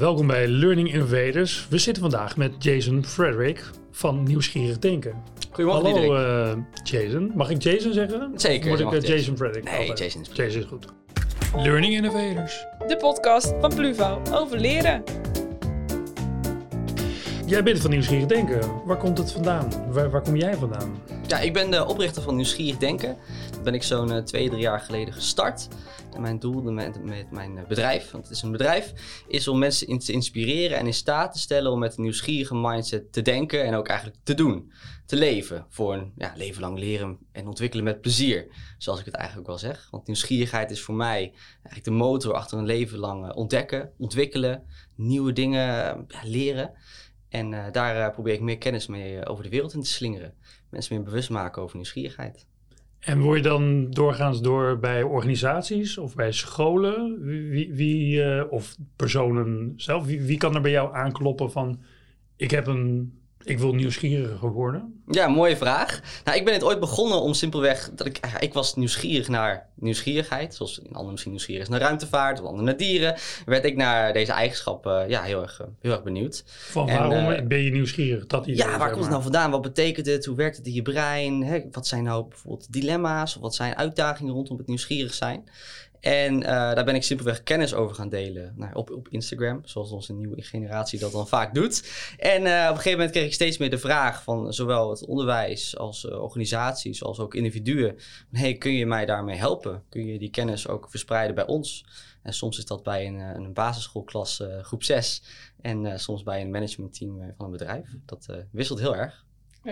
welkom bij Learning Invaders. We zitten vandaag met Jason Frederick van Nieuwsgierig Denken. Goedemorgen Hallo uh, Jason. Mag ik Jason zeggen? Zeker. Moet ik uh, Jason Frederick? Nee, altijd. Jason is goed. Jason is goed. Learning Innovators. De podcast van Pluvo over leren. Jij bent van Nieuwsgierig Denken. Waar komt het vandaan? Waar, waar kom jij vandaan? Ja, ik ben de oprichter van Nieuwsgierig Denken. Dat ben ik zo'n uh, twee, drie jaar geleden gestart. En mijn doel met, met mijn bedrijf, want het is een bedrijf, is om mensen te inspireren en in staat te stellen om met een nieuwsgierige mindset te denken en ook eigenlijk te doen. Te leven voor een ja, leven lang leren en ontwikkelen met plezier, zoals ik het eigenlijk wel zeg. Want nieuwsgierigheid is voor mij eigenlijk de motor achter een leven lang ontdekken, ontwikkelen, nieuwe dingen ja, leren. En uh, daar uh, probeer ik meer kennis mee uh, over de wereld in te slingeren. Mensen meer bewust maken over nieuwsgierigheid. En word je dan doorgaans door bij organisaties of bij scholen? Wie, wie of personen zelf? Wie, wie kan er bij jou aankloppen van... ik heb een ik wil nieuwsgieriger worden? Ja, mooie vraag. Nou, ik ben het ooit begonnen om simpelweg dat ik, ik was nieuwsgierig naar nieuwsgierigheid. Zoals in anderen misschien nieuwsgierig is naar ruimtevaart of anderen naar dieren. Werd ik naar deze eigenschappen ja, heel, erg, heel erg benieuwd. Van waarom uh, ben je nieuwsgierig? Dat ja, waar komt het nou vandaan? Wat betekent het? Hoe werkt het in je brein? Hè? Wat zijn nou bijvoorbeeld dilemma's? Of wat zijn uitdagingen rondom het nieuwsgierig zijn? En uh, daar ben ik simpelweg kennis over gaan delen nou, op, op Instagram, zoals onze nieuwe generatie dat dan vaak doet. En uh, op een gegeven moment kreeg ik steeds meer de vraag van zowel het onderwijs als uh, organisaties, als ook individuen. hey, kun je mij daarmee helpen? Kun je die kennis ook verspreiden bij ons? En soms is dat bij een, een basisschoolklas groep 6 en soms bij een managementteam van een bedrijf. Dat wisselt heel erg.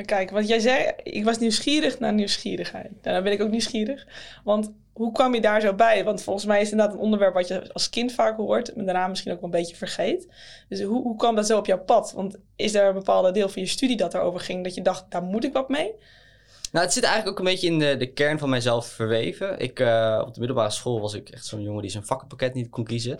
Kijk, want jij zei, ik was nieuwsgierig naar nieuwsgierigheid. Nou, dan ben ik ook nieuwsgierig. Want hoe kwam je daar zo bij? Want volgens mij is het inderdaad een onderwerp wat je als kind vaak hoort. En daarna misschien ook wel een beetje vergeet. Dus hoe, hoe kwam dat zo op jouw pad? Want is er een bepaalde deel van je studie dat erover ging? Dat je dacht, daar moet ik wat mee? Nou, het zit eigenlijk ook een beetje in de, de kern van mijzelf verweven. Ik, uh, op de middelbare school was ik echt zo'n jongen die zijn vakkenpakket niet kon kiezen.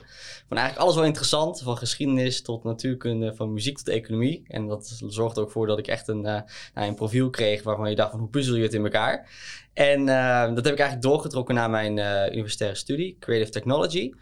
Van eigenlijk alles wel interessant, van geschiedenis tot natuurkunde, van muziek tot economie. En dat zorgde ook voor dat ik echt een, uh, nou, een profiel kreeg waarvan je dacht van hoe puzzel je het in elkaar. En uh, dat heb ik eigenlijk doorgetrokken naar mijn universitaire studie, Creative Technology.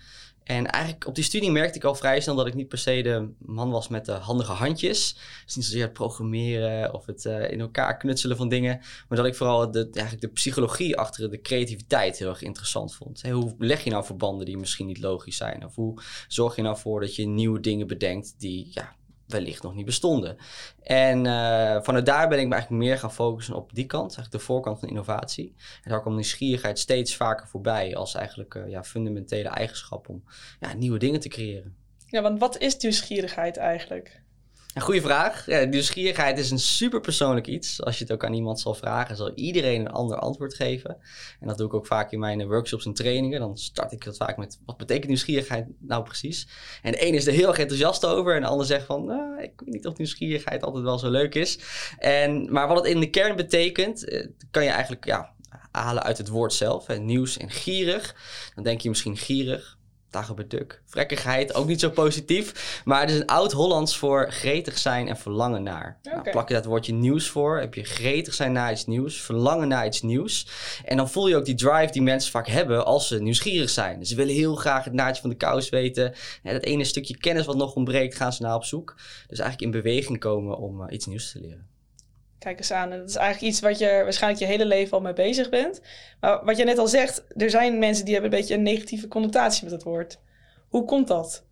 En eigenlijk op die studie merkte ik al vrij snel dat ik niet per se de man was met de handige handjes. Dus niet zozeer het programmeren of het uh, in elkaar knutselen van dingen. Maar dat ik vooral de, eigenlijk de psychologie achter de creativiteit heel erg interessant vond. Hoe leg je nou verbanden die misschien niet logisch zijn? Of hoe zorg je nou voor dat je nieuwe dingen bedenkt die ja, wellicht nog niet bestonden. En uh, vanuit daar ben ik me eigenlijk meer gaan focussen op die kant, eigenlijk de voorkant van innovatie. En daar kwam nieuwsgierigheid steeds vaker voorbij als eigenlijk uh, ja, fundamentele eigenschap om ja, nieuwe dingen te creëren. Ja, want wat is nieuwsgierigheid eigenlijk? Een goede vraag. Ja, nieuwsgierigheid is een super persoonlijk iets. Als je het ook aan iemand zal vragen, zal iedereen een ander antwoord geven. En dat doe ik ook vaak in mijn workshops en trainingen. Dan start ik dat vaak met, wat betekent nieuwsgierigheid nou precies? En de een is er heel erg enthousiast over en de ander zegt van, nou, ik weet niet of nieuwsgierigheid altijd wel zo leuk is. En, maar wat het in de kern betekent, eh, kan je eigenlijk ja, halen uit het woord zelf. Nieuws en gierig. Dan denk je misschien gierig Dagoberduk. Vrekkigheid, ook niet zo positief. Maar het is een oud-Hollands voor gretig zijn en verlangen naar. Okay. Nou, plak je dat woordje nieuws voor, heb je gretig zijn naar iets nieuws, verlangen naar iets nieuws. En dan voel je ook die drive die mensen vaak hebben als ze nieuwsgierig zijn. Ze willen heel graag het naadje van de kous weten. En dat ene stukje kennis wat nog ontbreekt, gaan ze naar op zoek. Dus eigenlijk in beweging komen om uh, iets nieuws te leren. Kijk eens aan. Dat is eigenlijk iets wat je waarschijnlijk je hele leven al mee bezig bent. Maar wat je net al zegt, er zijn mensen die hebben een beetje een negatieve connotatie met het woord. Hoe komt dat?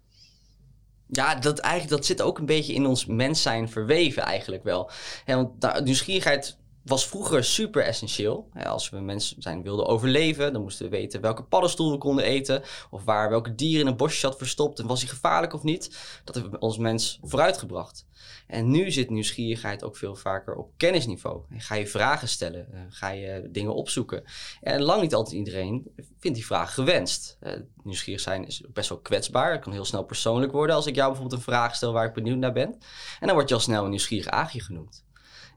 Ja, dat, eigenlijk, dat zit ook een beetje in ons mens zijn verweven eigenlijk wel. Ja, want nieuwsgierigheid was vroeger super essentieel. Als we mensen zijn wilden overleven, dan moesten we weten welke paddenstoel we konden eten. Of waar welke dier in een bosje zat verstopt en was hij gevaarlijk of niet. Dat heeft ons mens vooruitgebracht. En nu zit nieuwsgierigheid ook veel vaker op kennisniveau. Ga je vragen stellen, eh, ga je dingen opzoeken. En lang niet altijd iedereen vindt die vraag gewenst. Uh, nieuwsgierig zijn is best wel kwetsbaar. Het kan heel snel persoonlijk worden als ik jou bijvoorbeeld een vraag stel waar ik benieuwd naar ben. En dan word je al snel een nieuwsgierig aagje genoemd.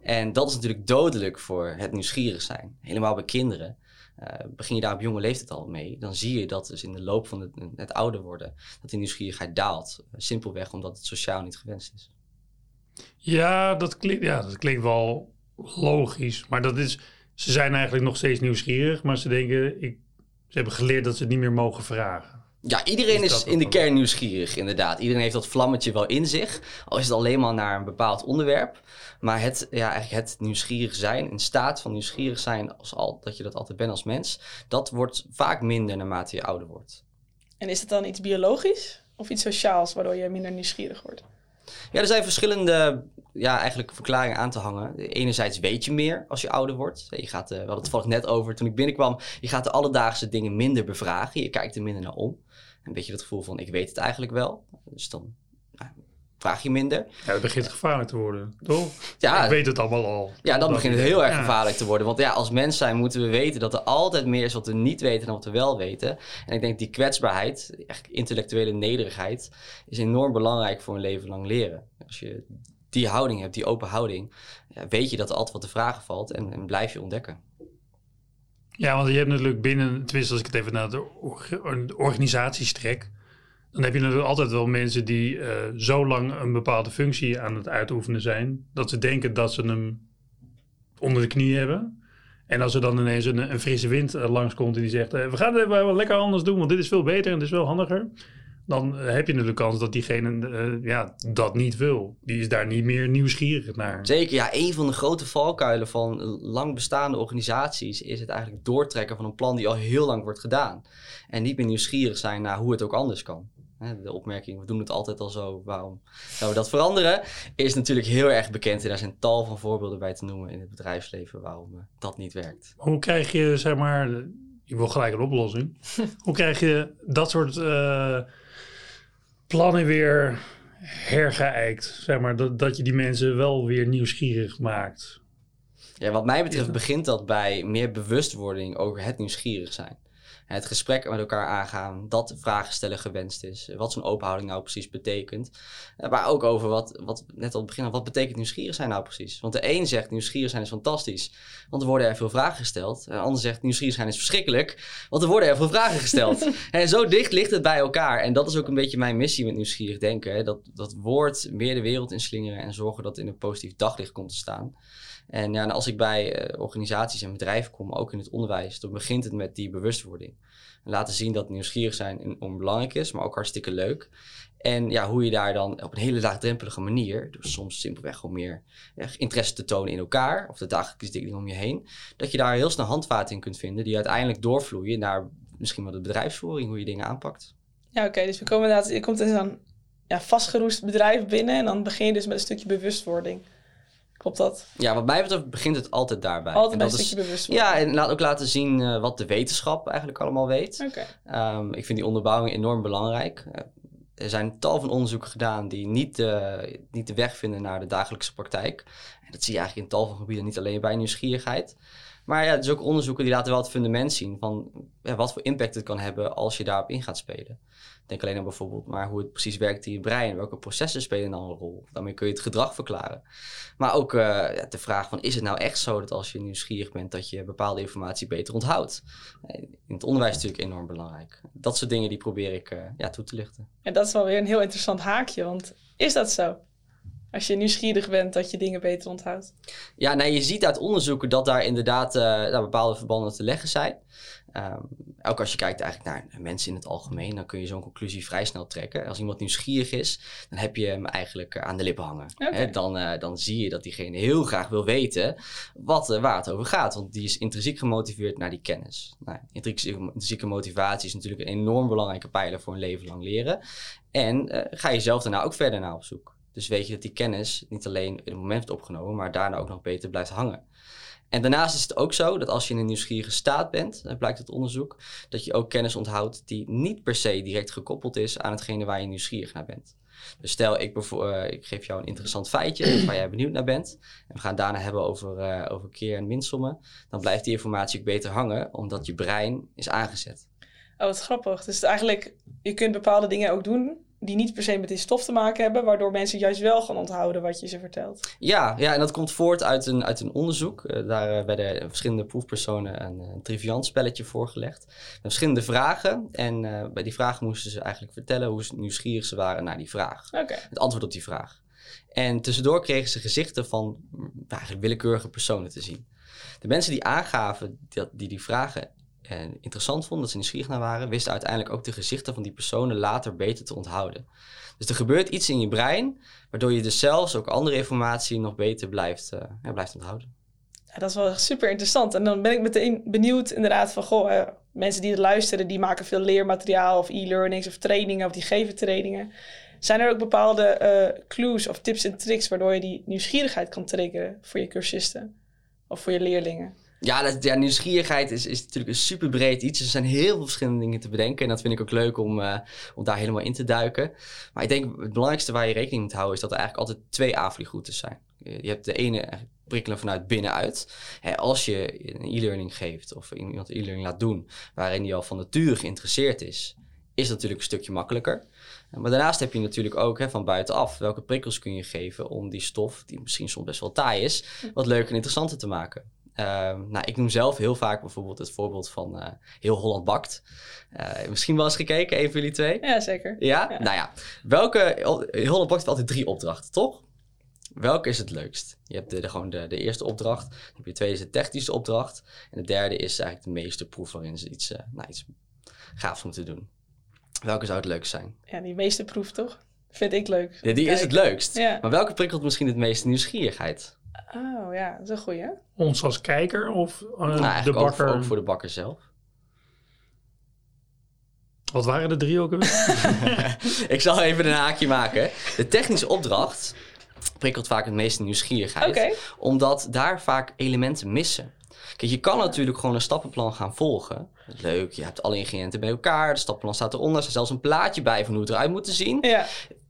En dat is natuurlijk dodelijk voor het nieuwsgierig zijn. Helemaal bij kinderen. Uh, begin je daar op jonge leeftijd al mee, dan zie je dat dus in de loop van het, het ouder worden, dat die nieuwsgierigheid daalt. simpelweg omdat het sociaal niet gewenst is. Ja dat, klinkt, ja, dat klinkt wel logisch. Maar dat is, ze zijn eigenlijk nog steeds nieuwsgierig, maar ze denken, ik, ze hebben geleerd dat ze het niet meer mogen vragen. Ja, iedereen Is in de kern nieuwsgierig, inderdaad. Iedereen heeft dat vlammetje wel in zich. Al is het alleen maar naar een bepaald onderwerp. Maar het, ja, eigenlijk het nieuwsgierig zijn, in staat van nieuwsgierig zijn, als al, dat je dat altijd bent als mens, dat wordt vaak minder naarmate je ouder wordt. En is het dan iets biologisch of iets sociaals waardoor je minder nieuwsgierig wordt? Ja, er zijn verschillende ja, eigenlijk verklaringen aan te hangen. Enerzijds weet je meer als je ouder wordt. Je gaat, eh, we hadden het toevallig net over toen ik binnenkwam. Je gaat de alledaagse dingen minder bevragen. Je kijkt er minder naar om. Een beetje het gevoel van ik weet het eigenlijk wel. Dus dan vraag je minder. Ja, het begint gevaarlijk te worden, toch? Ja, Ik weet het allemaal al. Ja, dan begint het heel erg Ja. gevaarlijk te worden. Want ja, als mens zijn moeten we weten dat er altijd meer is wat we niet weten dan wat we wel weten. En ik denk die kwetsbaarheid, echt intellectuele nederigheid, is enorm belangrijk voor een leven lang leren. Als je die houding hebt, die open houding, weet je dat er altijd wat te vragen valt en, en blijf je ontdekken. Ja, want je hebt natuurlijk binnen, tenminste als ik het even naar de, org- de organisaties trek, dan heb je natuurlijk altijd wel mensen die eh, zo lang een bepaalde functie aan het uitoefenen zijn, dat ze denken dat ze hem onder de knie hebben. En als er dan ineens een, een frisse wind eh, langskomt en die zegt, eh, we gaan het wat lekker anders doen, want dit is veel beter en dit is veel handiger. Dan heb je natuurlijk kans dat diegene ja, dat niet wil. Die is daar niet meer nieuwsgierig naar. Zeker, ja, een van de grote valkuilen van lang bestaande organisaties is het eigenlijk doortrekken van een plan die al heel lang wordt gedaan. En niet meer nieuwsgierig zijn naar hoe het ook anders kan. De opmerking, we doen het altijd al zo, waarom zouden we dat veranderen? Is natuurlijk heel erg bekend en daar zijn tal van voorbeelden bij te noemen in het bedrijfsleven waarom eh, dat niet werkt. Hoe krijg je, zeg maar, je wil gelijk een oplossing. Hoe krijg je dat soort eh, plannen weer hergeëikt? Zeg maar, dat, dat je die mensen wel weer nieuwsgierig maakt. Ja, wat mij betreft begint dat bij meer bewustwording over het nieuwsgierig zijn. Het gesprek met elkaar aangaan, dat vragen stellen gewenst is. Wat zo'n openhouding nou precies betekent. Eh, Maar ook over wat, wat net al het begin, wat betekent nieuwsgierig zijn nou precies? Want de een zegt nieuwsgierig zijn is fantastisch, want er worden er veel vragen gesteld. En de ander zegt nieuwsgierig zijn is verschrikkelijk, want er worden er veel vragen gesteld. en zo dicht ligt het bij elkaar. En dat is ook een beetje mijn missie met nieuwsgierig denken. hè. Dat, dat woord meer de wereld inslingeren en zorgen dat het in een positief daglicht komt te staan. En, ja, als ik bij eh, organisaties en bedrijven kom, ook in het onderwijs, dan begint het met die bewustwording. En laten zien dat nieuwsgierig zijn enorm belangrijk is, maar ook hartstikke leuk. En ja, hoe je daar dan op een hele laagdrempelige manier, dus soms simpelweg gewoon meer interesse te tonen in elkaar, of de dagelijkse dingen om je heen, dat je daar heel snel handvaten in kunt vinden die uiteindelijk doorvloeien naar misschien wel de bedrijfsvoering, hoe je dingen aanpakt. Ja, oké. dus we komen inderdaad, je komt in zo'n ja, vastgeroest bedrijf binnen en dan begin je dus met een stukje bewustwording. Klopt dat? Ja, wat mij betreft begint het altijd daarbij. Altijd En dat is-. Ja, en laat ook laten zien eh, wat de wetenschap eigenlijk allemaal weet. Oké. Ehm, ik vind die onderbouwing enorm belangrijk. Eh, er zijn tal van onderzoeken gedaan die niet, eh, niet de weg vinden naar de dagelijkse praktijk. En dat zie je eigenlijk in tal van gebieden, niet alleen bij nieuwsgierigheid. Maar ja, is ook onderzoeken die laten wel het fundament zien van ja, wat voor impact het kan hebben als je daarop in gaat spelen. Denk alleen aan bijvoorbeeld maar hoe het precies werkt in je brein. Welke processen spelen dan een rol? Daarmee kun je het gedrag verklaren. Maar ook eh, de vraag van is het nou echt zo dat als je nieuwsgierig bent dat je bepaalde informatie beter onthoudt? Eh, In het onderwijs is natuurlijk enorm belangrijk. Dat soort dingen die probeer ik eh, ja, toe te lichten. En dat is wel weer een heel interessant haakje, want is dat zo? Als je nieuwsgierig bent, dat je dingen beter onthoudt. Ja, nou, je ziet uit onderzoeken dat daar inderdaad eh, bepaalde verbanden te leggen zijn. Ehm, ook als je kijkt eigenlijk naar mensen in het algemeen, dan kun je zo'n conclusie vrij snel trekken. Als iemand nieuwsgierig is, dan heb je hem eigenlijk eh, aan de lippen hangen. Hè, dan, eh, dan zie je dat diegene heel graag wil weten wat, waar het over gaat. Want die is intrinsiek gemotiveerd naar die kennis. Nou, intrinsieke, motivatie is natuurlijk een enorm belangrijke pijler voor een leven lang leren. En ga je zelf daarna ook verder naar op zoek. Dus weet je dat die kennis niet alleen in het moment wordt opgenomen, maar daarna ook nog beter blijft hangen. En daarnaast is het ook zo dat als je in een nieuwsgierige staat bent, blijkt uit onderzoek, dat je ook kennis onthoudt die niet per se direct gekoppeld is aan hetgene waar je nieuwsgierig naar bent. Dus stel, ik, bevo- eh, ik geef jou een interessant feitje waar jij benieuwd naar bent. En we gaan het daarna hebben over, eh, over keer- en minsommen. Dan blijft die informatie ook beter hangen, omdat je brein is aangezet. Oh, wat grappig. Dus het eigenlijk, je kunt bepaalde dingen ook doen die niet per se met die stof te maken hebben, waardoor mensen juist wel gaan onthouden wat je ze vertelt. Ja, ja, en dat komt voort uit een, uit een onderzoek. Eh, daar eh, werden verschillende proefpersonen een, eh, een triviant spelletje voorgelegd. Met verschillende vragen. En bij die vragen moesten ze eigenlijk vertellen hoe nieuwsgierig ze waren naar die vraag. Het antwoord op die vraag. En tussendoor kregen ze gezichten van mm, eigenlijk willekeurige personen te zien. De mensen die aangaven dat die die vragen eh, interessant vonden, dat ze nieuwsgierig naar waren, wisten uiteindelijk ook de gezichten van die personen later beter te onthouden. Dus er gebeurt iets in je brein, waardoor je dus zelfs ook andere informatie nog beter blijft, eh, blijft onthouden. Ja, dat is wel super interessant. En dan ben ik meteen benieuwd inderdaad van... Goh, eh, mensen die het luisteren, die maken veel leermateriaal... of e-learnings of trainingen of die geven trainingen. Zijn er ook bepaalde eh, clues of tips en tricks... waardoor je die nieuwsgierigheid kan triggeren voor je cursisten? Of voor je leerlingen? Ja, dat, ja nieuwsgierigheid is, is natuurlijk een super breed iets. Er zijn heel veel verschillende dingen te bedenken. En dat vind ik ook leuk om, eh, om daar helemaal in te duiken. Maar ik denk het belangrijkste waar je rekening moet houden... is dat er eigenlijk altijd twee aanvliegroutes zijn. Je hebt de ene prikkelen vanuit binnenuit. Hè, als je een e-learning geeft of iemand e-learning laat doen... waarin die al van nature geïnteresseerd is... is dat natuurlijk een stukje makkelijker. Maar daarnaast heb je natuurlijk ook hè, van buitenaf... welke prikkels kun je geven om die stof... die misschien soms best wel taai is... wat leuker en interessanter te maken. Ehm, nou, ik noem zelf heel vaak bijvoorbeeld het voorbeeld van uh, Heel Holland Bakt. Uh, misschien wel eens gekeken, een van jullie twee? Ja, zeker. Ja? ja? Nou ja, welke... Heel Holland Bakt heeft altijd drie opdrachten, toch? Welke is het leukst? Je hebt de, de gewoon de, de, eerste opdracht. Dan heb je de tweede is de technische opdracht. En de derde is eigenlijk de meeste proef waarin ze iets, uh, nou, iets gaafs moeten doen. Welke zou het leukst zijn? Ja, die meeste proef toch? Vind ik leuk. Ja, die is het leukst. Ja. Maar welke prikkelt misschien het meeste nieuwsgierigheid? Oh ja, dat is een goeie. Ons als kijker of uh, nou, de bakker? Ook, ook voor de bakker zelf. Wat waren de drie ook alweer? ik zal even een haakje maken. De technische opdracht prikkelt vaak het meeste nieuwsgierigheid. Okay. Omdat daar vaak elementen missen. Kijk, je kan natuurlijk gewoon een stappenplan gaan volgen. Leuk, je hebt alle ingrediënten bij elkaar. De stappenplan staat eronder. Er staat zelfs een plaatje bij van hoe het eruit moet te zien. Ja.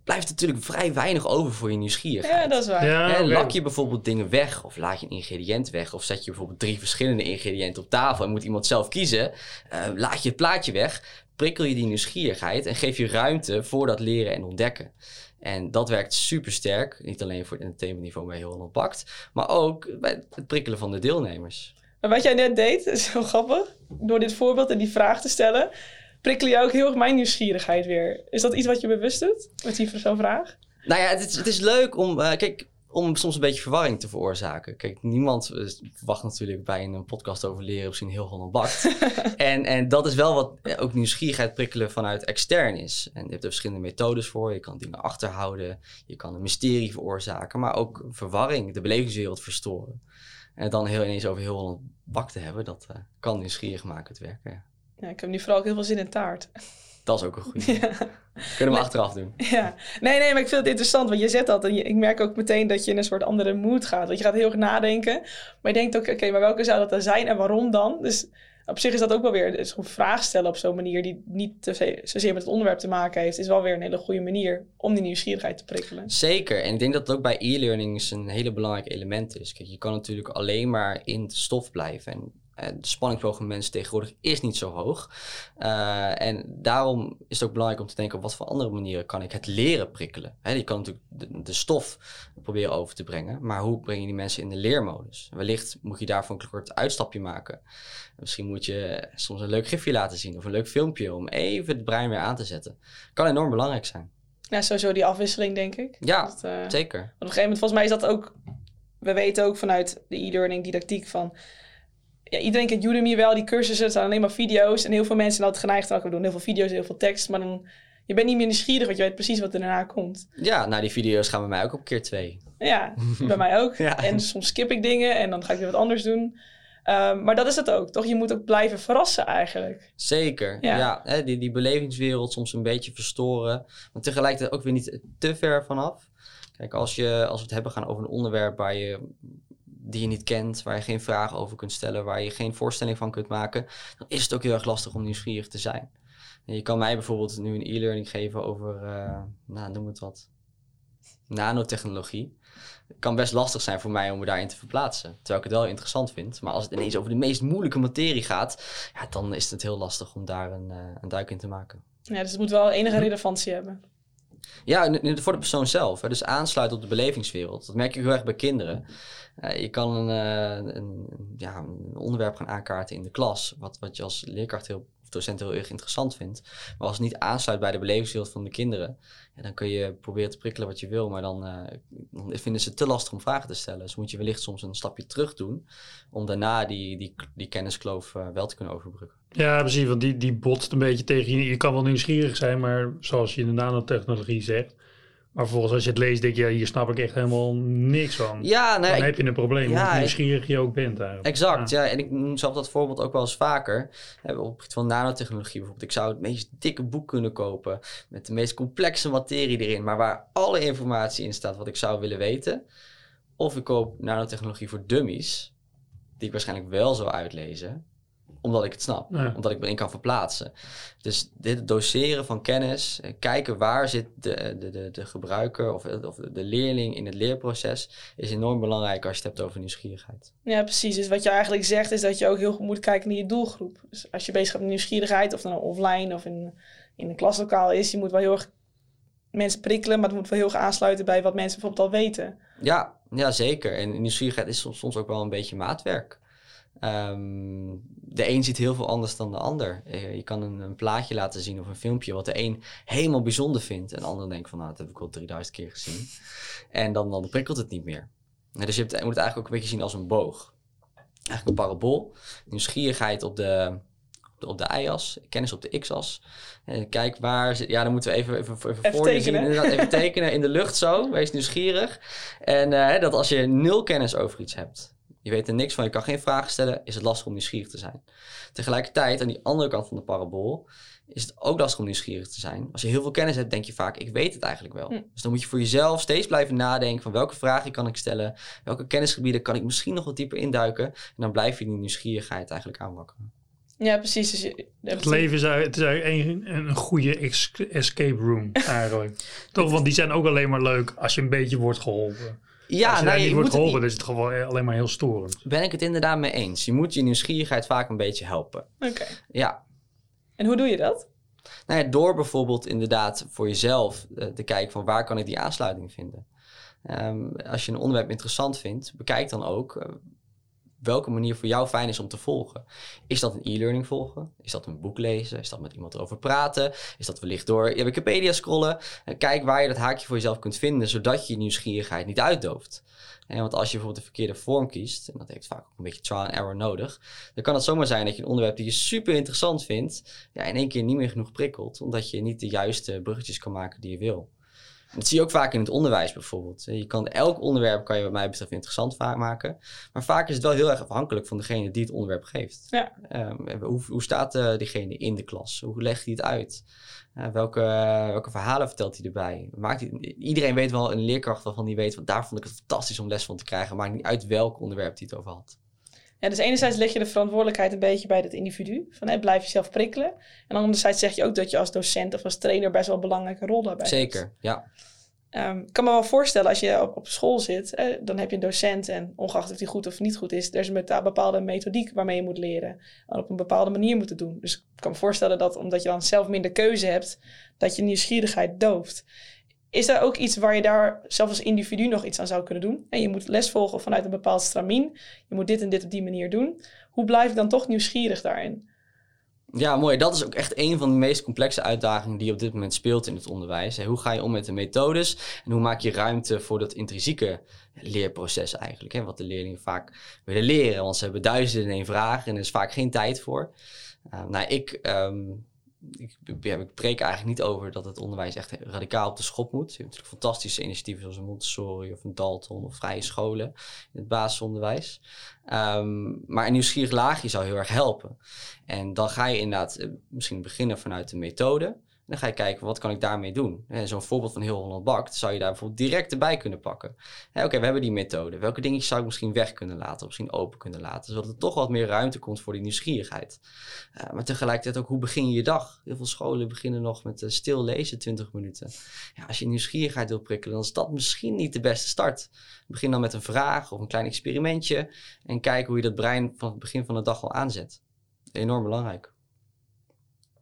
Blijft natuurlijk vrij weinig over voor je nieuwsgierigheid. Ja, dat is waar. Ja, lak je bijvoorbeeld dingen weg of laat je een ingrediënt weg of zet je bijvoorbeeld drie verschillende ingrediënten op tafel en moet iemand zelf kiezen, eh, laat je het plaatje weg, prikkel je die nieuwsgierigheid en geef je ruimte voor dat leren en ontdekken. En dat werkt super sterk, niet alleen voor het entertainmentniveau bij heel Holland Bakt, maar ook bij het prikkelen van de deelnemers. Maar wat jij net deed, is heel grappig. Door dit voorbeeld en die vraag te stellen, prikkel je ook heel erg mijn nieuwsgierigheid weer. Is dat iets wat je bewust doet, met die zo'n vraag? Nou ja, het is, het is leuk om, uh, kijk, om soms een beetje verwarring te veroorzaken. Kijk, niemand uh, verwacht natuurlijk bij een podcast over leren misschien heel Holland bakt. en, en dat is wel wat ook nieuwsgierigheid prikkelen vanuit extern is. En je hebt er verschillende methodes voor. Je kan dingen achterhouden, je kan een mysterie veroorzaken, maar ook verwarring, de belevingswereld verstoren. En dan heel ineens over heel Holland bak te hebben, dat uh, kan nieuwsgierig maken het werken. Ja. Ja, ik heb nu vooral ook heel veel zin in taart. Dat is ook een goede. Ja. Kunnen we nee. achteraf doen. Ja, nee, nee, maar ik vind het interessant, want je zet dat en je, ik merk ook meteen dat je in een soort andere mood gaat. Want je gaat heel erg nadenken, maar je denkt ook, oké, okay, maar welke zou dat dan zijn en waarom dan? Dus op zich is dat ook wel weer dus een vraag stellen op zo'n manier die niet te zozeer met het onderwerp te maken heeft, is wel weer een hele goede manier om die nieuwsgierigheid te prikkelen. Zeker, en ik denk dat het ook bij e-learning een hele belangrijk element is. Kijk, je kan natuurlijk alleen maar in de stof blijven en de spanningsboog van mensen tegenwoordig is niet zo hoog. Uh, en daarom is het ook belangrijk om te denken op wat voor andere manieren kan ik het leren prikkelen. Je kan natuurlijk de, de, stof proberen over te brengen, maar hoe breng je die mensen in de leermodus? Wellicht moet je daarvoor een kort uitstapje maken. Misschien moet je soms een leuk gifje laten zien of een leuk filmpje om even het brein weer aan te zetten. Kan enorm belangrijk zijn. Ja, sowieso die afwisseling denk ik. Ja, dat, uh, zeker. Op een gegeven moment, volgens mij is dat ook... We weten ook vanuit de e-learning didactiek van ja, iedereen kent Udemy wel, die cursussen, het zijn alleen maar video's. En heel veel mensen zijn altijd geneigd, nou, we doen heel veel video's, heel veel tekst. Maar dan, je bent niet meer nieuwsgierig, want je weet precies wat er daarna komt. Ja, nou die video's gaan bij mij ook op keer twee. Ja, bij mij ook. Ja. En soms skip ik dingen en dan ga ik weer wat anders doen. Um, maar dat is het ook, toch? Je moet ook blijven verrassen eigenlijk. Zeker, ja. ja hè, die, die belevingswereld soms een beetje verstoren. Maar tegelijkertijd ook weer niet te ver vanaf. Kijk, als, je, als we het hebben gaan over een onderwerp waar je die je niet kent, waar je geen vragen over kunt stellen, waar je geen voorstelling van kunt maken, dan is het ook heel erg lastig om nieuwsgierig te zijn. Je kan mij bijvoorbeeld nu een e-learning geven over, uh, nou noem het wat, nanotechnologie. Het kan best lastig zijn voor mij om me daarin te verplaatsen. Terwijl ik het wel interessant vind. Maar als het ineens over de meest moeilijke materie gaat, ja, dan is het heel lastig om daar een, uh, een duik in te maken. Ja, dus het moet wel enige relevantie hebben. Ja, voor de persoon zelf. Dus aansluiten op de belevingswereld. Dat merk je heel erg bij kinderen. Uh, je kan een, uh, een, ja, een onderwerp gaan aankaarten in de klas, wat, wat je als leerkracht heel, of docent heel erg interessant vindt. Maar als het niet aansluit bij de belevingswereld van de kinderen, ja, dan kun je proberen te prikkelen wat je wil, maar dan, dan vinden ze het te lastig om vragen te stellen. Dus moet je wellicht soms een stapje terug doen, om daarna die, die, die kenniskloof wel te kunnen overbruggen. Ja, precies, want die, die botst een beetje tegen je. Je kan wel nieuwsgierig zijn, maar zoals je in de nanotechnologie zegt. Maar vervolgens als je het leest, denk je, ja, hier snap ik echt helemaal niks van. Ja, nee, Dan heb je een probleem, Ja, hoe nieuwsgierig je ook bent eigenlijk. Exact, Ja. ja. En ik noem zelf dat voorbeeld ook wel eens vaker. Op het gebied van nanotechnologie bijvoorbeeld. Ik zou het meest dikke boek kunnen kopen. Met de meest complexe materie erin. Maar waar alle informatie in staat wat ik zou willen weten. Of ik koop nanotechnologie voor dummies. Die ik waarschijnlijk wel zou uitlezen. Omdat ik het snap. Ja. Omdat ik me in kan verplaatsen. Dus dit doseren van kennis. eh, Kijken waar zit de, de, de, de gebruiker of, of de leerling in het leerproces. Is enorm belangrijk als je het hebt over nieuwsgierigheid. Ja, precies. Dus wat je eigenlijk zegt is dat je ook heel goed moet kijken naar je doelgroep. Dus als je bezig bent met nieuwsgierigheid, of dan nou offline of in, in een klaslokaal is, je moet wel heel erg mensen prikkelen, maar het moet wel heel erg aansluiten bij wat mensen bijvoorbeeld al weten. Ja, ja, zeker. En nieuwsgierigheid is soms, soms ook wel een beetje maatwerk. Ehm, de een ziet heel veel anders dan de ander. Eh, Je kan een, een plaatje laten zien of een filmpje wat de een helemaal bijzonder vindt. En de ander denkt van, nou, dat heb ik al 3000 keer gezien. En dan, dan prikkelt het niet meer. Dus je, hebt, je moet het eigenlijk ook een beetje zien als een boog. Eigenlijk een parabool. Nieuwsgierigheid op de, op de, y-as, kennis op de x-as. En kijk waar zit... Ja, dan moeten we even, even, even, Even voor zien. tekenen. Inderdaad, even tekenen in de lucht zo. Wees nieuwsgierig. En eh, dat als je nul kennis over iets hebt, je weet er niks van, je kan geen vragen stellen, is het lastig om nieuwsgierig te zijn. Tegelijkertijd, aan die andere kant van de parabool, is het ook lastig om nieuwsgierig te zijn. Als je heel veel kennis hebt, denk je vaak, ik weet het eigenlijk wel. Hm. Dus dan moet je voor jezelf steeds blijven nadenken van welke vragen kan ik stellen, welke kennisgebieden kan ik misschien nog wat dieper induiken. En dan blijf je die nieuwsgierigheid eigenlijk aanwakkeren. Ja, precies. Dus je, Het leven is eigenlijk, het is eigenlijk een, een goede escape room eigenlijk. Toch, want die zijn ook alleen maar leuk als je een beetje wordt geholpen. Ja, als je nou, daar je niet moet wordt het geholpen, niet- dan is het gewoon alleen maar heel storend. ben ik het inderdaad mee eens. Je moet je nieuwsgierigheid vaak een beetje helpen. Oké. Ja, En hoe doe je dat? Nou ja, door bijvoorbeeld inderdaad voor jezelf eh, te kijken van waar kan ik die aansluiting vinden. Ehm, als je een onderwerp interessant vindt, bekijk dan ook eh, welke manier voor jou fijn is om te volgen. Is dat een e-learning volgen? Is dat een boek lezen? Is dat met iemand erover praten? Is dat wellicht door Wikipedia scrollen? Eh, kijk waar je dat haakje voor jezelf kunt vinden, zodat je je nieuwsgierigheid niet uitdooft. En want als je bijvoorbeeld de verkeerde vorm kiest, en dat heeft vaak ook een beetje trial and error nodig, dan kan het zomaar zijn dat je een onderwerp die je super interessant vindt, ja, in één keer niet meer genoeg prikkelt, omdat je niet de juiste bruggetjes kan maken die je wil. Dat zie je ook vaak in het onderwijs bijvoorbeeld. Je kan, elk onderwerp kan je wat mij betreft interessant maken, maar vaak is het wel heel erg afhankelijk van degene die het onderwerp geeft. Ja. Ehm, hoe, hoe staat eh, diegene in de klas? Hoe legt hij het uit? Eh, welke, welke verhalen vertelt hij erbij? Maakt iedereen weet wel een leerkracht waarvan die weet, want daar vond ik het fantastisch om les van te krijgen. Maakt niet uit welk onderwerp hij het over had. Ja, dus enerzijds leg je de verantwoordelijkheid een beetje bij het individu. Van hè, blijf jezelf prikkelen. En anderzijds zeg je ook dat je als docent of als trainer best wel een belangrijke rol daarbij hebt. Zeker, ja. Ehm, ik kan me wel voorstellen, als je op, op school zit, eh, dan heb je een docent en ongeacht of die goed of niet goed is, er is een bepaalde methodiek waarmee je moet leren. En op een bepaalde manier moeten doen. Dus ik kan me voorstellen dat omdat je dan zelf minder keuze hebt, dat je nieuwsgierigheid dooft. Is er ook iets waar je daar zelf als individu nog iets aan zou kunnen doen? En je moet les volgen vanuit een bepaald stramien. Je moet dit en dit op die manier doen. Hoe blijf ik dan toch nieuwsgierig daarin? Ja, mooi. Dat is ook echt een van de meest complexe uitdagingen die op dit moment speelt in het onderwijs. Hoe ga je om met de methodes en hoe maak je ruimte voor dat intrinsieke leerproces eigenlijk? Hè? Wat de leerlingen vaak willen leren, want ze hebben duizenden en één vragen en er is vaak geen tijd voor. Uh, nou, ik, ehm, ik, ja, ik preek eigenlijk niet over dat het onderwijs echt radicaal op de schop moet. Je hebt natuurlijk fantastische initiatieven zoals een Montessori of een Dalton of vrije scholen in het basisonderwijs. Um, maar een nieuwsgierig laagje zou heel erg helpen. En dan ga je inderdaad eh, misschien beginnen vanuit de methode. Dan ga je kijken, wat kan ik daarmee doen? Zo'n voorbeeld van Heel Holland Bakt zou je daar bijvoorbeeld direct erbij kunnen pakken. Oké, we hebben die methode. Welke dingetjes zou ik misschien weg kunnen laten, of misschien open kunnen laten, zodat er toch wat meer ruimte komt voor die nieuwsgierigheid. Uh, maar tegelijkertijd ook, hoe begin je je dag? Heel veel scholen beginnen nog met uh, stil lezen 20 minuten. Ja, als je nieuwsgierigheid wil prikkelen, dan is dat misschien niet de beste start. Begin dan met een vraag of een klein experimentje en kijk hoe je dat brein van het begin van de dag al aanzet. Enorm belangrijk.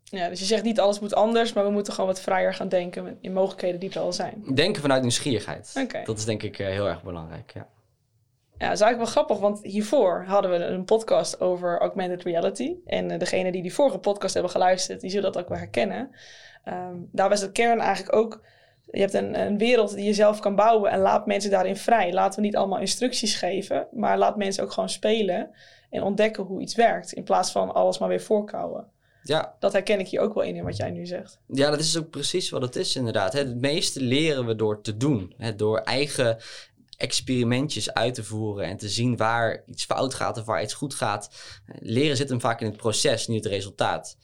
Ja, dus je zegt niet alles moet anders, maar we moeten gewoon wat vrijer gaan denken in mogelijkheden die er al zijn. Denken vanuit nieuwsgierigheid. Okay. Dat is denk ik uh, heel erg belangrijk, ja. Ja, dat is eigenlijk wel grappig, want hiervoor hadden we een podcast over augmented reality. En uh, degene die die vorige podcast hebben geluisterd, die zullen dat ook wel herkennen. Um, daar was de kern eigenlijk ook je hebt een, een wereld die je zelf kan bouwen en laat mensen daarin vrij. Laten we niet allemaal instructies geven, maar laat mensen ook gewoon spelen en ontdekken hoe iets werkt. In plaats van alles maar weer voorkouwen. Ja, Dat herken ik hier ook wel in, in wat jij nu zegt. Ja, dat is ook precies wat het is inderdaad. Het meeste leren we door te doen. Door eigen experimentjes uit te voeren en te zien waar iets fout gaat of waar iets goed gaat. Leren zit hem vaak in het proces, niet het resultaat.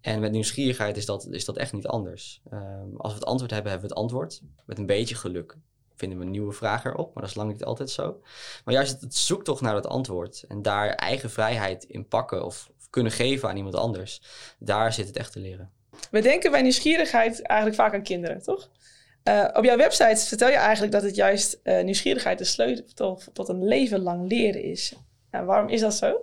En met nieuwsgierigheid is dat, is dat echt niet anders. Ehm, als we het antwoord hebben, hebben we het antwoord. Met een beetje geluk vinden we een nieuwe vraag erop, maar dat is lang niet altijd zo. Maar juist het zoektocht naar dat antwoord en daar eigen vrijheid in pakken of kunnen geven aan iemand anders, daar zit het echt te leren. We denken bij nieuwsgierigheid eigenlijk vaak aan kinderen, toch? Eh, op jouw website vertel je eigenlijk dat het juist eh, nieuwsgierigheid de sleutel tot een leven lang leren is. Nou, waarom is dat zo?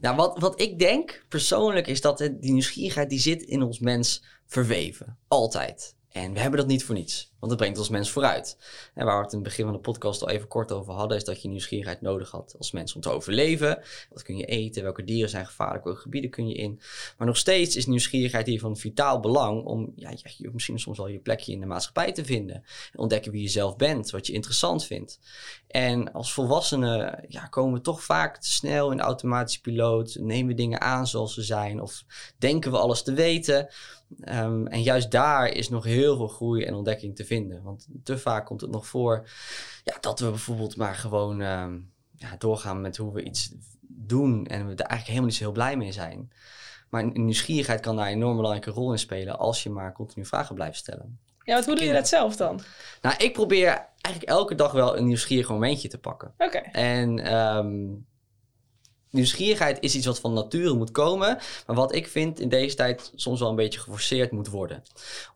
Nou, wat, wat ik denk persoonlijk is dat het, die nieuwsgierigheid die zit in ons mens verweven. Altijd. En we hebben dat niet voor niets, want het brengt ons mens vooruit. En waar we het in het begin van de podcast al even kort over hadden, is dat je nieuwsgierigheid nodig had als mens om te overleven. Wat kun je eten? Welke dieren zijn gevaarlijk? Welke gebieden kun je in? Maar nog steeds is nieuwsgierigheid hier van vitaal belang om ja, je- misschien soms wel je plekje in de maatschappij te vinden. En ontdekken wie je zelf bent, wat je interessant vindt. En als volwassenen ja, komen we toch vaak te snel in de automatische piloot. Nemen we dingen aan zoals ze zijn. Of denken we alles te weten. Ehm, en juist daar is nog heel veel groei en ontdekking te vinden. Want te vaak komt het nog voor ja, dat we bijvoorbeeld maar gewoon ehm, ja, doorgaan met hoe we iets doen. En we daar eigenlijk helemaal niet zo heel blij mee zijn. Maar nieuwsgierigheid kan daar een enorm belangrijke rol in spelen. Als je maar continu vragen blijft stellen. Ja, want hoe doe je dat zelf dan? Nou, ik probeer eigenlijk elke dag wel een nieuwsgierig momentje te pakken. Oké. En ehm, nieuwsgierigheid is iets wat van nature moet komen. Maar wat ik vind in deze tijd soms wel een beetje geforceerd moet worden.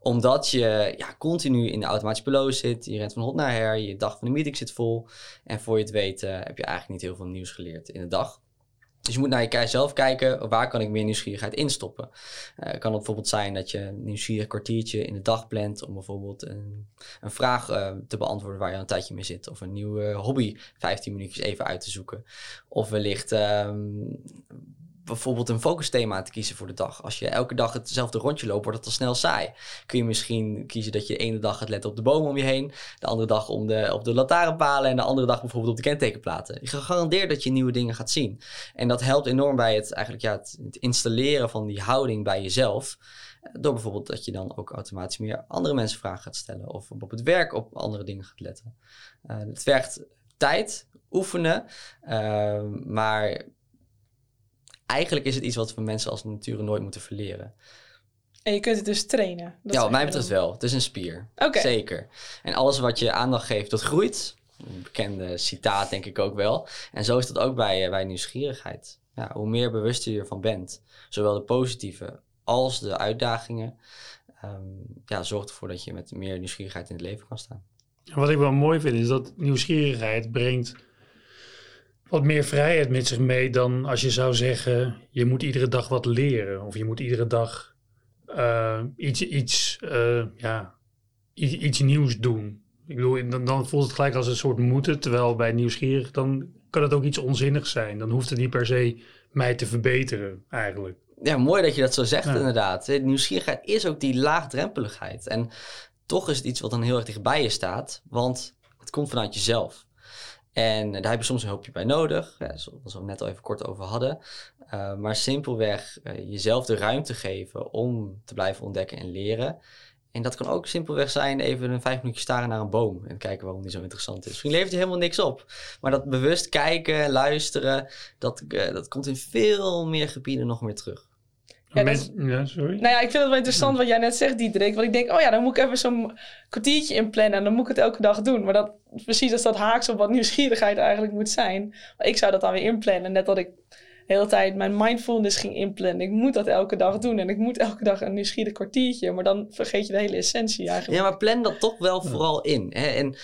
Omdat je ja, continu in de automatische piloot zit. Je rent van hot naar her. Je dag van de meeting zit vol. En voor je het weet eh, heb je eigenlijk niet heel veel nieuws geleerd in de dag. Dus je moet naar jezelf kijken, waar kan ik meer nieuwsgierigheid instoppen? Eh kan het bijvoorbeeld zijn dat je een nieuwsgierig kwartiertje in de dag plant om bijvoorbeeld een, een vraag eh, te beantwoorden waar je al een tijdje mee zit. Of een nieuwe hobby 15 minuutjes even uit te zoeken. Of wellicht ehm, bijvoorbeeld een focusthema te kiezen voor de dag. Als je elke dag hetzelfde rondje loopt, wordt het al snel saai. Kun je misschien kiezen dat je de ene dag gaat letten op de bomen om je heen, de andere dag om de, op de lantaarnpalen en de andere dag bijvoorbeeld op de kentekenplaten. Je gegarandeerd dat je nieuwe dingen gaat zien. En dat helpt enorm bij het, eigenlijk, ja, het, installeren van die houding bij jezelf. Door bijvoorbeeld dat je dan ook automatisch meer andere mensen vragen gaat stellen. Of op het werk op andere dingen gaat letten. Eh, het vergt tijd, oefenen. eh, maar eigenlijk is het iets wat we mensen als nature nooit moeten verleren. En je kunt het dus trainen. Dat ja, wat mij betreft wel. Het is een spier. Zeker. En alles wat je aandacht geeft, dat groeit. Een bekende citaat denk ik ook wel. En zo is dat ook bij, eh, bij nieuwsgierigheid. Ja, hoe meer bewust je ervan bent, zowel de positieve als de uitdagingen, ehm, ja, zorgt ervoor dat je met meer nieuwsgierigheid in het leven kan staan. Wat ik wel mooi vind is dat nieuwsgierigheid brengt wat meer vrijheid met zich mee dan als je zou zeggen je moet iedere dag wat leren of je moet iedere dag eh, iets, iets, eh, ja, iets, iets nieuws doen. Ik bedoel, dan, dan voelt het gelijk als een soort moeten, terwijl bij nieuwsgierig dan kan het ook iets onzinnigs zijn. Dan hoeft het niet per se mij te verbeteren eigenlijk. Ja, mooi dat je dat zo zegt Ja. inderdaad. De Nieuwsgierigheid is ook die laagdrempeligheid. En toch is het iets wat dan heel erg dichtbij je staat, want het komt vanuit jezelf. En daar heb je soms een hulpje bij nodig, zoals we net al even kort over hadden. Uh, maar simpelweg uh, jezelf de ruimte geven om te blijven ontdekken en leren. En dat kan ook simpelweg zijn even een vijf minuutjes staren naar een boom en kijken waarom die zo interessant is. Misschien levert hij helemaal niks op. Maar dat bewust kijken, luisteren, dat, uh, dat komt in veel meer gebieden nog meer terug. Ja, dat ja, sorry. Nou ja, ik vind het wel interessant wat jij net zegt, Diederik. Want ik denk, oh ja, dan moet ik even zo'n kwartiertje inplannen en dan moet ik het elke dag doen. Maar dat, precies als dat haaks op wat nieuwsgierigheid eigenlijk moet zijn. Maar ik zou dat dan weer inplannen. Net dat ik de hele tijd mijn mindfulness ging inplannen. Ik moet dat elke dag doen en ik moet elke dag een nieuwsgierig kwartiertje. Maar dan vergeet je de hele essentie eigenlijk. Ja, maar plan dat toch wel vooral in. Hè? En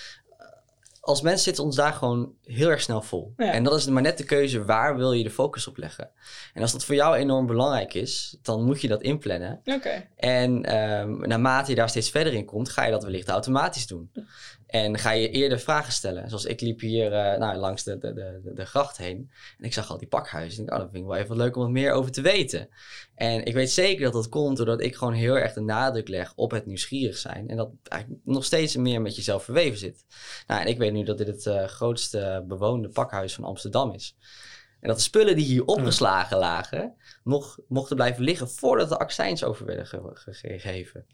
als mens zit ons daar gewoon heel erg snel vol. Ja. En dat is maar net de keuze, waar wil je de focus op leggen? En als dat voor jou enorm belangrijk is, dan moet je dat inplannen. Oké. En um, naarmate je daar steeds verder in komt, ga je dat wellicht automatisch doen. En ga je eerder vragen stellen. Zoals ik liep hier uh, nou, langs de, de, de, de, gracht heen. En ik zag al die pakhuizen. En ik dacht, oh, dat vind ik wel even leuk om wat meer over te weten. En ik weet zeker dat dat komt doordat ik gewoon heel erg de nadruk leg op het nieuwsgierig zijn. En dat eigenlijk nog steeds meer met jezelf verweven zit. Nou, en ik weet nu dat dit het uh, grootste bewoonde pakhuis van Amsterdam is. En dat de spullen die hier opgeslagen lagen, nog mochten blijven liggen voordat de accijns over werden gegeven.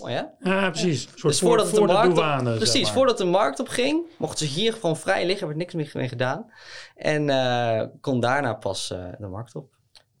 Oh ja? ja, precies. Een soort dus voordat voor, de, markt douane, op, Precies, voordat de markt opging, mochten ze hier gewoon vrij liggen, werd niks meer mee gedaan. En uh, kon daarna pas uh, de markt op.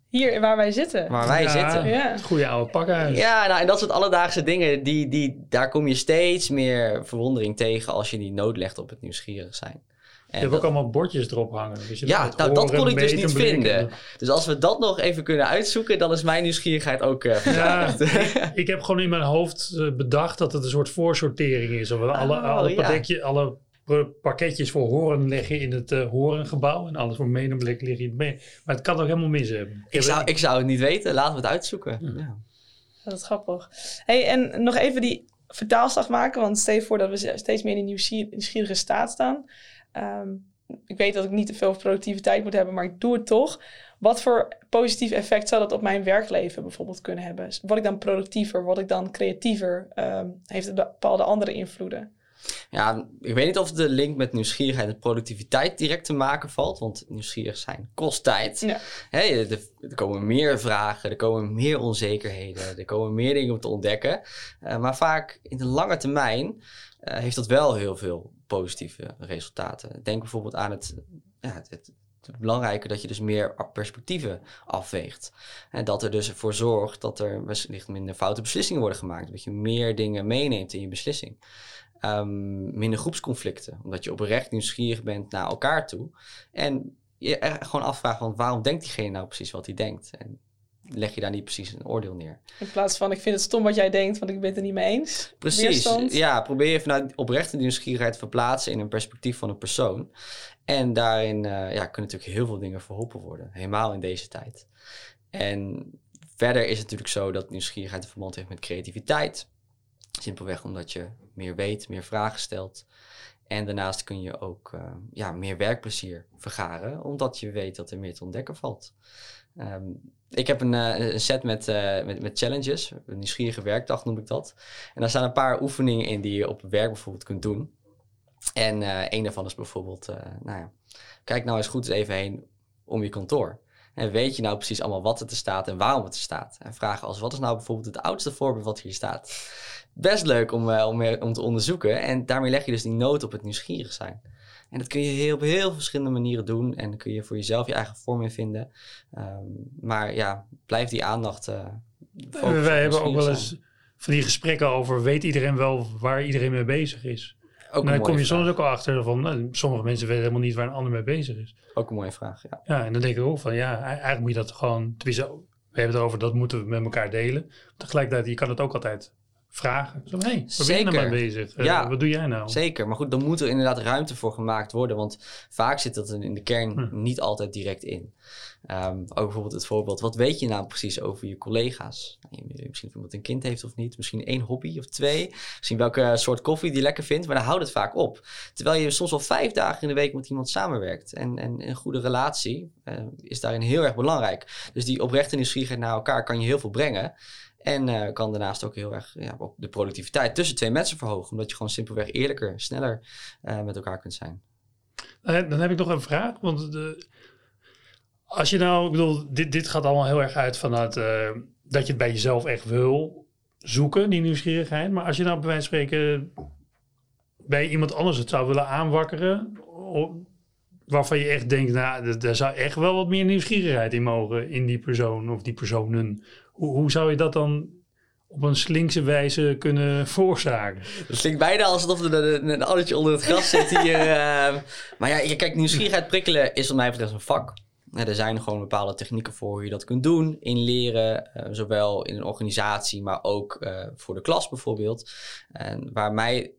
Hier waar wij zitten. Waar wij zitten. Ja. Het goede oude pakhuis. Ja, nou, en dat soort alledaagse dingen, die, die, daar kom je steeds meer verwondering tegen als je die nood legt op het nieuwsgierig zijn. En je hebt ook allemaal bordjes erop hangen. Dus ja, nou, dat kon ik dus niet vinden. Dus als we dat nog even kunnen uitzoeken, dan is mijn nieuwsgierigheid ook uh, ja, ik, heb gewoon in mijn hoofd eh, bedacht dat het een soort voorsortering is. Of we alle, oh, alle, ja. alle pakketjes voor horen leggen in het uh, horengebouw. En alles voor medemblik liggen in het mee. Maar het kan ook helemaal mis hebben. Ik, zou, ik zou het niet weten. Laten we het uitzoeken. Ja. Dat is grappig. Hey, en nog even die vertaalslag maken. Want stel je voor dat we steeds meer in die nieuwsgierige staat staan. Ehm, ik weet dat ik niet te veel productiviteit moet hebben, maar ik doe het toch. Wat voor positief effect zou dat op mijn werkleven bijvoorbeeld kunnen hebben? Word ik dan productiever? Word ik dan creatiever? Um, heeft het bepaalde andere invloeden? Ja, ik weet niet of de link met nieuwsgierigheid en productiviteit direct te maken valt, want nieuwsgierig zijn kost tijd. Ja. er, komen meer vragen, er komen meer onzekerheden, er komen meer dingen om te ontdekken. Uh, maar vaak in de lange termijn uh, heeft dat wel heel veel positieve resultaten. Denk bijvoorbeeld aan het, ja, het, het, belangrijke dat je dus meer perspectieven afweegt. En dat er dus ervoor zorgt dat er wellicht minder foute beslissingen worden gemaakt. Dat je meer dingen meeneemt in je beslissing. Um, minder groepsconflicten, omdat je oprecht nieuwsgierig bent naar elkaar toe. En je gewoon afvraagt, van waarom denkt diegene nou precies wat hij denkt? En leg je daar niet precies een oordeel neer. In plaats van, ik vind het stom wat jij denkt, want ik ben het er niet mee eens. Precies, ja, probeer je vanuit oprechte nieuwsgierigheid te verplaatsen in een perspectief van een persoon. En daarin uh, ja, kunnen natuurlijk heel veel dingen verholpen worden, helemaal in deze tijd. En verder is het natuurlijk zo dat nieuwsgierigheid een verband heeft met creativiteit. Simpelweg omdat je meer weet, meer vragen stelt. En daarnaast kun je ook uh, ja, meer werkplezier vergaren, omdat je weet dat er meer te ontdekken valt. Um, ik heb een, een set met, uh, met, met challenges, een nieuwsgierige werkdag noem ik dat. En daar staan een paar oefeningen in die je op werk bijvoorbeeld kunt doen. En uh, een daarvan is bijvoorbeeld, nou ja, kijk nou eens goed even heen om je kantoor. En weet je nou precies allemaal wat er staat en waarom het er staat? En vragen als, wat is nou bijvoorbeeld het oudste voorbeeld wat hier staat? Best leuk om, om, om te onderzoeken. En daarmee leg je dus die noot op het nieuwsgierig zijn. En dat kun je heel, op heel verschillende manieren doen. En dan kun je voor jezelf je eigen vorm in vinden. Um, maar ja, blijf die aandacht. Uh, Wij hebben ook wel eens van die gesprekken over: weet iedereen wel waar iedereen mee bezig is? Ook dan kom je soms ook al achter van nou, sommige mensen weten helemaal niet waar een ander mee bezig is. Ook een mooie vraag, ja. Ja, en dan denk ik ook van ja, eigenlijk moet je dat gewoon, we hebben het over dat moeten we met elkaar delen. Tegelijkertijd, je kan het ook altijd vragen. Zo, hey, waar ben je nou mee bezig? Eh, ja, wat doe jij nou? Zeker, maar goed, dan moet er inderdaad ruimte voor gemaakt worden. Want vaak zit dat in de kern hm. niet altijd direct in. Um, ook bijvoorbeeld het voorbeeld, wat weet je nou precies over je collega's? Nou, misschien of iemand een kind heeft of niet. Misschien één hobby of twee. Misschien welke soort koffie die lekker vindt. Maar dan houdt het vaak op. Terwijl je soms al vijf dagen in de week met iemand samenwerkt. En, en een goede relatie uh, is daarin heel erg belangrijk. Dus die oprechte nieuwsgierigheid naar elkaar kan je heel veel brengen. En uh, kan daarnaast ook heel erg ja, ook de productiviteit tussen twee mensen verhogen. Omdat je gewoon simpelweg eerlijker, sneller uh, met elkaar kunt zijn. Uh, dan heb ik nog een vraag. Want de, als je nou, ik bedoel, dit, dit gaat allemaal heel erg uit vanuit dat je het bij jezelf echt wil zoeken, die nieuwsgierigheid. Maar als je nou bij wijze van spreken bij iemand anders het zou willen aanwakkeren, waarvan je echt denkt, nou, daar zou echt wel wat meer nieuwsgierigheid in mogen in die persoon of die personen. Hoe, hoe zou je dat dan op een slinkse wijze kunnen veroorzaken. Het klinkt bijna alsof er een, een addertje onder het gras zit hier. uh, maar ja, kijk, nieuwsgierigheid prikkelen is wat mij betreft een vak. er zijn gewoon bepaalde technieken voor hoe je dat kunt doen in leren, uh, zowel in een organisatie, maar ook uh, voor de klas bijvoorbeeld. En waar mij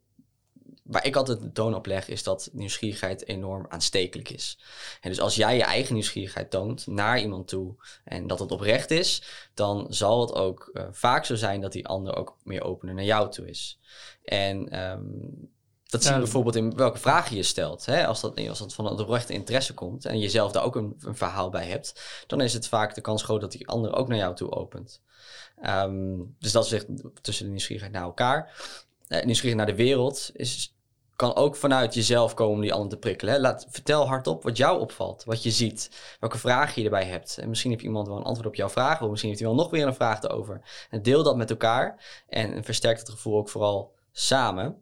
waar ik altijd de toon op leg, is dat nieuwsgierigheid enorm aanstekelijk is. En dus als jij je eigen nieuwsgierigheid toont naar iemand toe en dat het oprecht is, dan zal het ook uh, vaak zo zijn dat die ander ook meer opener naar jou toe is. En um, Dat zie je Ja. bijvoorbeeld in welke vragen je stelt. Hè? Als, dat, als dat van een oprechte interesse komt en je zelf daar ook een, een verhaal bij hebt, dan is het vaak de kans groot dat die ander ook naar jou toe opent. Ehm, dus dat is echt tussen de nieuwsgierigheid naar elkaar. Eh, nieuwsgierigheid naar de wereld is, kan ook vanuit jezelf komen om die ander te prikkelen. Hè? Laat, vertel hardop wat jou opvalt, wat je ziet, welke vragen je erbij hebt. En misschien heeft iemand wel een antwoord op jouw vraag, of misschien heeft hij wel nog weer een vraag erover. En deel dat met elkaar en versterkt het gevoel ook vooral samen.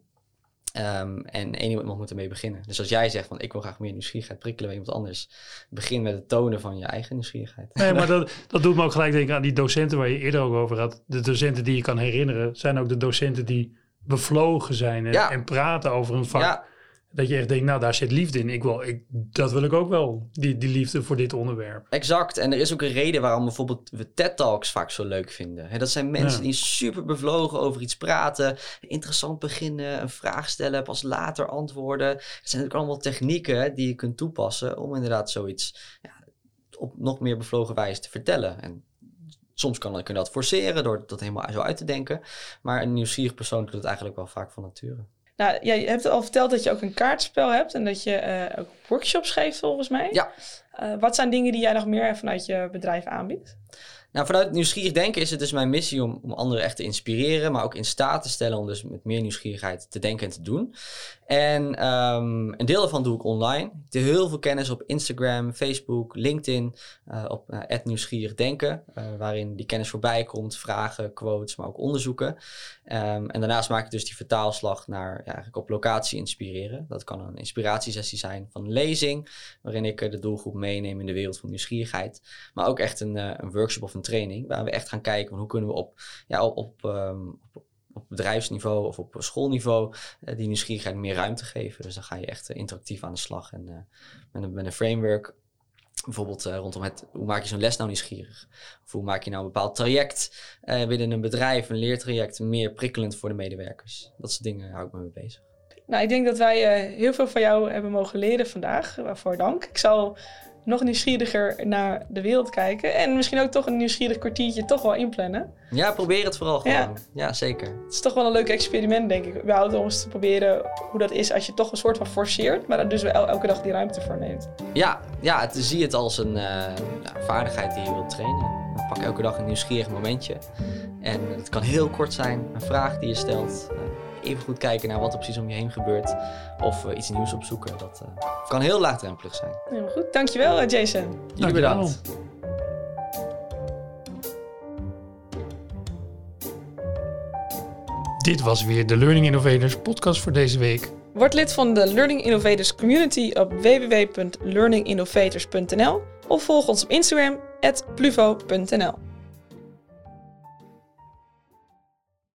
Ehm, en één iemand moet ermee beginnen. Dus als jij zegt van ik wil graag meer nieuwsgierigheid prikkelen bij iemand anders, begin met het tonen van je eigen nieuwsgierigheid. Nee, maar dat, dat doet me ook gelijk denken aan die docenten waar je eerder ook over had. De docenten die je kan herinneren, zijn ook de docenten die bevlogen zijn en, Ja. en praten over een vak. Ja, Dat je echt denkt, nou daar zit liefde in. Ik wil, ik, dat wil ik ook wel, die, die liefde voor dit onderwerp. exact. En er is ook een reden waarom bijvoorbeeld we TED-talks vaak zo leuk vinden. Dat zijn mensen Ja. die super bevlogen over iets praten, interessant beginnen, een vraag stellen, pas later antwoorden. Het zijn natuurlijk allemaal technieken die je kunt toepassen om inderdaad zoiets ja, op nog meer bevlogen wijze te vertellen. En soms kan, kun je dat forceren door dat helemaal zo uit te denken. Maar een nieuwsgierig persoon doet het eigenlijk wel vaak van nature. Nou, jij hebt al verteld dat je ook een kaartspel hebt en dat je eh, ook workshops geeft volgens mij. Ja. Eh, wat zijn dingen die jij nog meer vanuit je bedrijf aanbiedt? Nou, vanuit nieuwsgierig denken is het dus mijn missie om, om anderen echt te inspireren, maar ook in staat te stellen om dus met meer nieuwsgierigheid te denken en te doen. En ehm, een deel daarvan doe ik online. Ik deel heel veel kennis op Instagram, Facebook, LinkedIn, eh, op uh, nieuwsgierig denken, eh, waarin die kennis voorbij komt, vragen, quotes, maar ook onderzoeken. Ehm, en daarnaast maak ik dus die vertaalslag naar eigenlijk op locatie inspireren. Dat kan een inspiratiesessie zijn van lezing, waarin ik eh, de doelgroep meeneem in de wereld van nieuwsgierigheid. Maar ook echt een, eh, een workshop of een training, waar we echt gaan kijken van hoe kunnen we op, ja, op, op, ehm, op, op bedrijfsniveau of op schoolniveau eh, die nieuwsgierigheid meer ruimte geven. Dus dan ga je echt eh, interactief aan de slag en eh, met, een, met een framework. Bijvoorbeeld rondom het, hoe maak je zo'n les nou nieuwsgierig? Of hoe maak je nou een bepaald traject binnen een bedrijf, een leertraject, meer prikkelend voor de medewerkers? Dat soort dingen hou ik me mee bezig. Nou, ik denk dat wij heel veel van jou hebben mogen leren vandaag. Waarvoor dank. Ik zal nog nieuwsgieriger naar de wereld kijken. En misschien ook toch een nieuwsgierig kwartiertje toch wel inplannen. Ja, probeer het vooral gewoon. Ja, zeker. Het is toch wel een leuk experiment, denk ik. Überhaupt om eens te proberen hoe dat is als je toch een soort van forceert. Maar er dus wel elke dag die ruimte voor neemt. Ja, ja het, zie het als een eh, ja, vaardigheid die je wilt trainen. Pak elke dag een nieuwsgierig momentje. En het kan heel kort zijn, een vraag die je stelt. Even goed kijken naar wat er precies om je heen gebeurt. Of eh, iets nieuws opzoeken. Dat eh, kan heel laagdrempelig zijn. Helemaal goed. Dankjewel, eh, Jason. Jullie Dankjewel. bedankt. Dit was weer de Learning Innovators podcast voor deze week. Word lid van de Learning Innovators community op www.learninginnovators.nl of volg ons op Instagram, pluvo.nl.